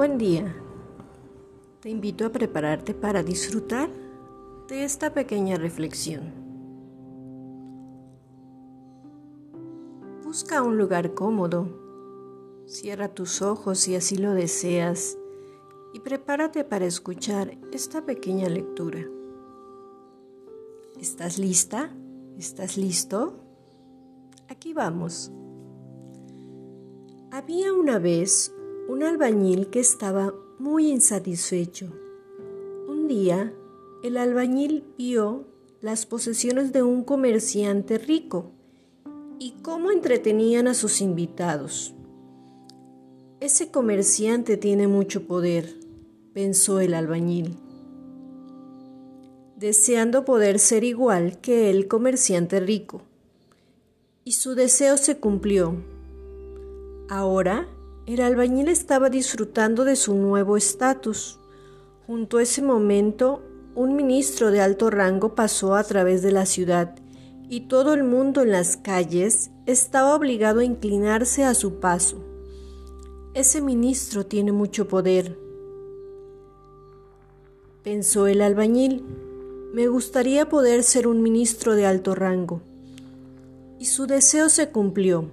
Buen día. Te invito a prepararte para disfrutar de esta pequeña reflexión. Busca un lugar cómodo. Cierra tus ojos si así lo deseas y prepárate para escuchar esta pequeña lectura. ¿Estás lista? ¿Estás listo? Aquí vamos. Había una vez un albañil que estaba muy insatisfecho. Un día, el albañil vio las posesiones de un comerciante rico y cómo entretenían a sus invitados. Ese comerciante tiene mucho poder, pensó el albañil, deseando poder ser igual que el comerciante rico. Y su deseo se cumplió. Ahora el albañil estaba disfrutando de su nuevo estatus. Junto a ese momento, un ministro de alto rango pasó a través de la ciudad y todo el mundo en las calles estaba obligado a inclinarse a su paso. Ese ministro tiene mucho poder, pensó el albañil. Me gustaría poder ser un ministro de alto rango. Y su deseo se cumplió.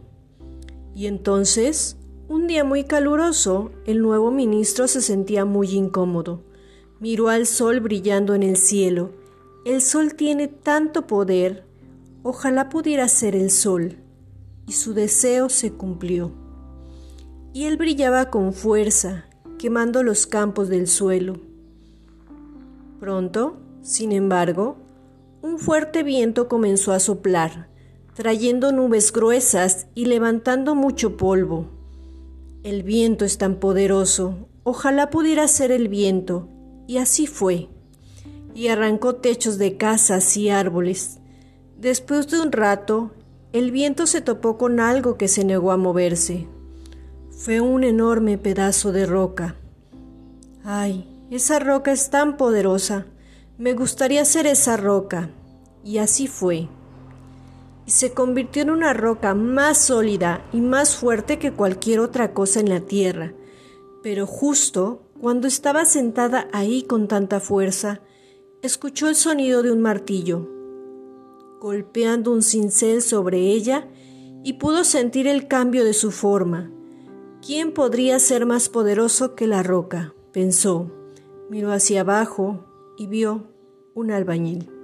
Y entonces un día muy caluroso, el nuevo ministro se sentía muy incómodo. Miró al sol brillando en el cielo. El sol tiene tanto poder. Ojalá pudiera ser el sol. Y su deseo se cumplió. Y él brillaba con fuerza, quemando los campos del suelo. Pronto, sin embargo, un fuerte viento comenzó a soplar, trayendo nubes gruesas y levantando mucho polvo. El viento es tan poderoso, ojalá pudiera ser el viento, y así fue. Y arrancó techos de casas y árboles. Después de un rato, el viento se topó con algo que se negó a moverse. Fue un enorme pedazo de roca. Ay, esa roca es tan poderosa. Me gustaría ser esa roca. Y así fue y se convirtió en una roca más sólida y más fuerte que cualquier otra cosa en la tierra. Pero justo cuando estaba sentada ahí con tanta fuerza, escuchó el sonido de un martillo, golpeando un cincel sobre ella y pudo sentir el cambio de su forma. ¿Quién podría ser más poderoso que la roca? pensó. Miró hacia abajo y vio un albañil.